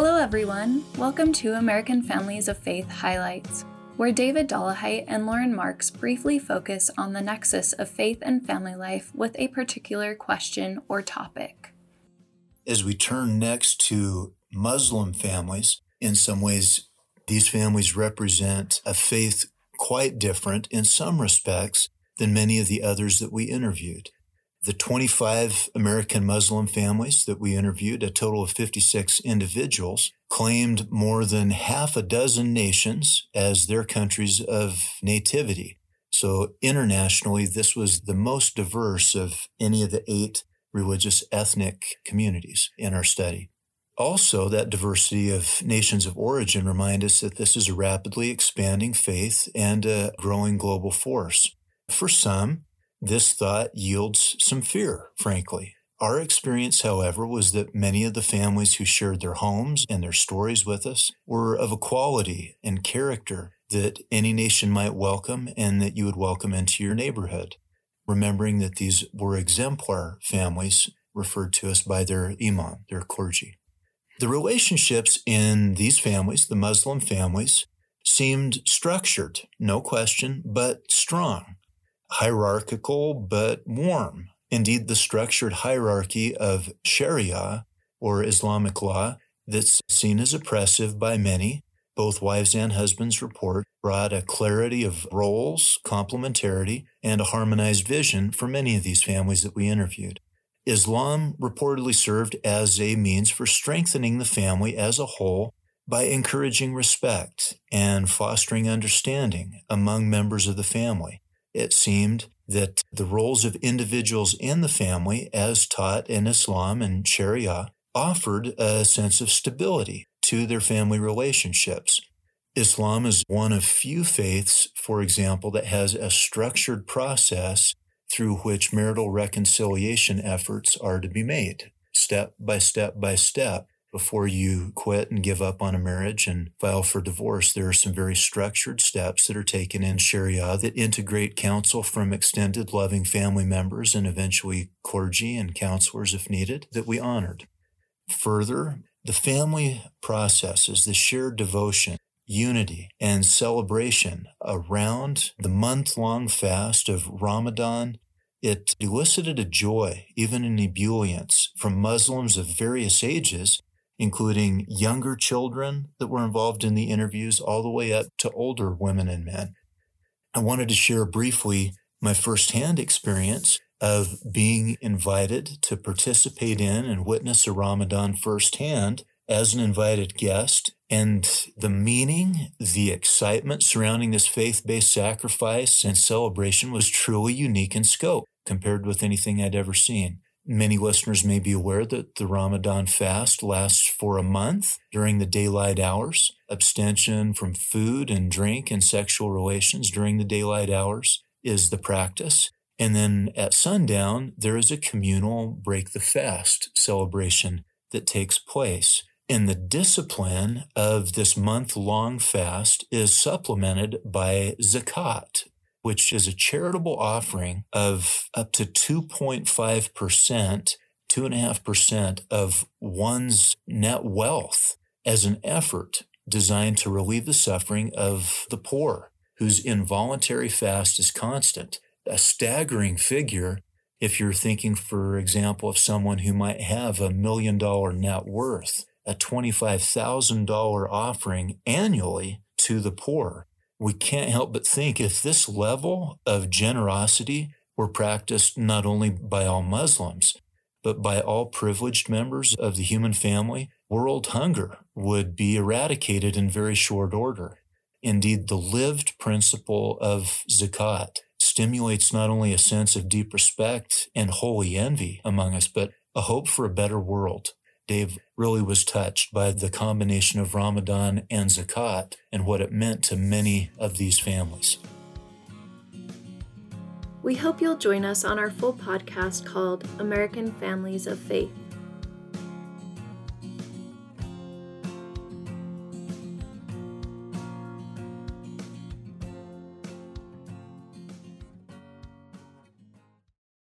Hello, everyone. Welcome to American Families of Faith Highlights, where David Dollahite and Loren Marks briefly focus on the nexus of faith and family life with a particular question or topic. As we turn next to Muslim families, in some ways, these families represent a faith quite different in some respects than many of the others that we interviewed. The 25 American Muslim families that we interviewed, a total of 56 individuals, claimed more than half a dozen nations as their countries of nativity. So internationally, this was the most diverse of any of the eight religious ethnic communities in our study. Also, that diversity of nations of origin remind us that this is a rapidly expanding faith and a growing global force. For some, this thought yields some fear, frankly. Our experience, however, was that many of the families who shared their homes and their stories with us were of a quality and character that any nation might welcome and that you would welcome into your neighborhood. Remembering that these were exemplar families referred to us by their imam, their clergy. The relationships in these families, the Muslim families, seemed structured, no question, but strong hierarchical but warm. Indeed, the structured hierarchy of Sharia or Islamic law that's seen as oppressive by many, both wives and husbands report, brought a clarity of roles, complementarity, and a harmonized vision for many of these families that we interviewed. Islam reportedly served as a means for strengthening the family as a whole by encouraging respect and fostering understanding among members of the family it seemed that the roles of individuals in the family, as taught in Islam and Sharia, offered a sense of stability to their family relationships. Islam is one of few faiths, for example, that has a structured process through which marital reconciliation efforts are to be made, step by step by step before you quit and give up on a marriage and file for divorce, there are some very structured steps that are taken in Sharia that integrate counsel from extended loving family members and eventually clergy and counselors if needed that we honored. Further, the family processes, the shared devotion, unity, and celebration around the month long fast of Ramadan it elicited a joy, even an ebullience, from Muslims of various ages including younger children that were involved in the interviews, all the way up to older women and men. I wanted to share briefly my firsthand experience of being invited to participate in and witness a Ramadan firsthand as an invited guest. And the meaning, the excitement surrounding this faith based sacrifice and celebration was truly unique in scope compared with anything I'd ever seen. Many listeners may be aware that the Ramadan fast lasts for a month during the daylight hours. Abstention from food and drink and sexual relations during the daylight hours is the practice. And then at sundown, there is a communal break the fast celebration that takes place. And the discipline of this month long fast is supplemented by zakat, which is a charitable offering of up to 2.5%, 2.5% of one's net wealth as an effort designed to relieve the suffering of the poor, whose involuntary fast is constant. A staggering figure if you're thinking, for example, of someone who might have a million dollar net worth, a $25,000 offering annually to the poor we can't help but think if this level of generosity were practiced not only by all Muslims, but by all privileged members of the human family, world hunger would be eradicated in very short order. Indeed, the lived principle of zakat stimulates not only a sense of deep respect and holy envy among us, but a hope for a better world. Dave really was touched by the combination of Ramadan and Zakat and what it meant to many of these families. We hope you'll join us on our full podcast called American Families of Faith.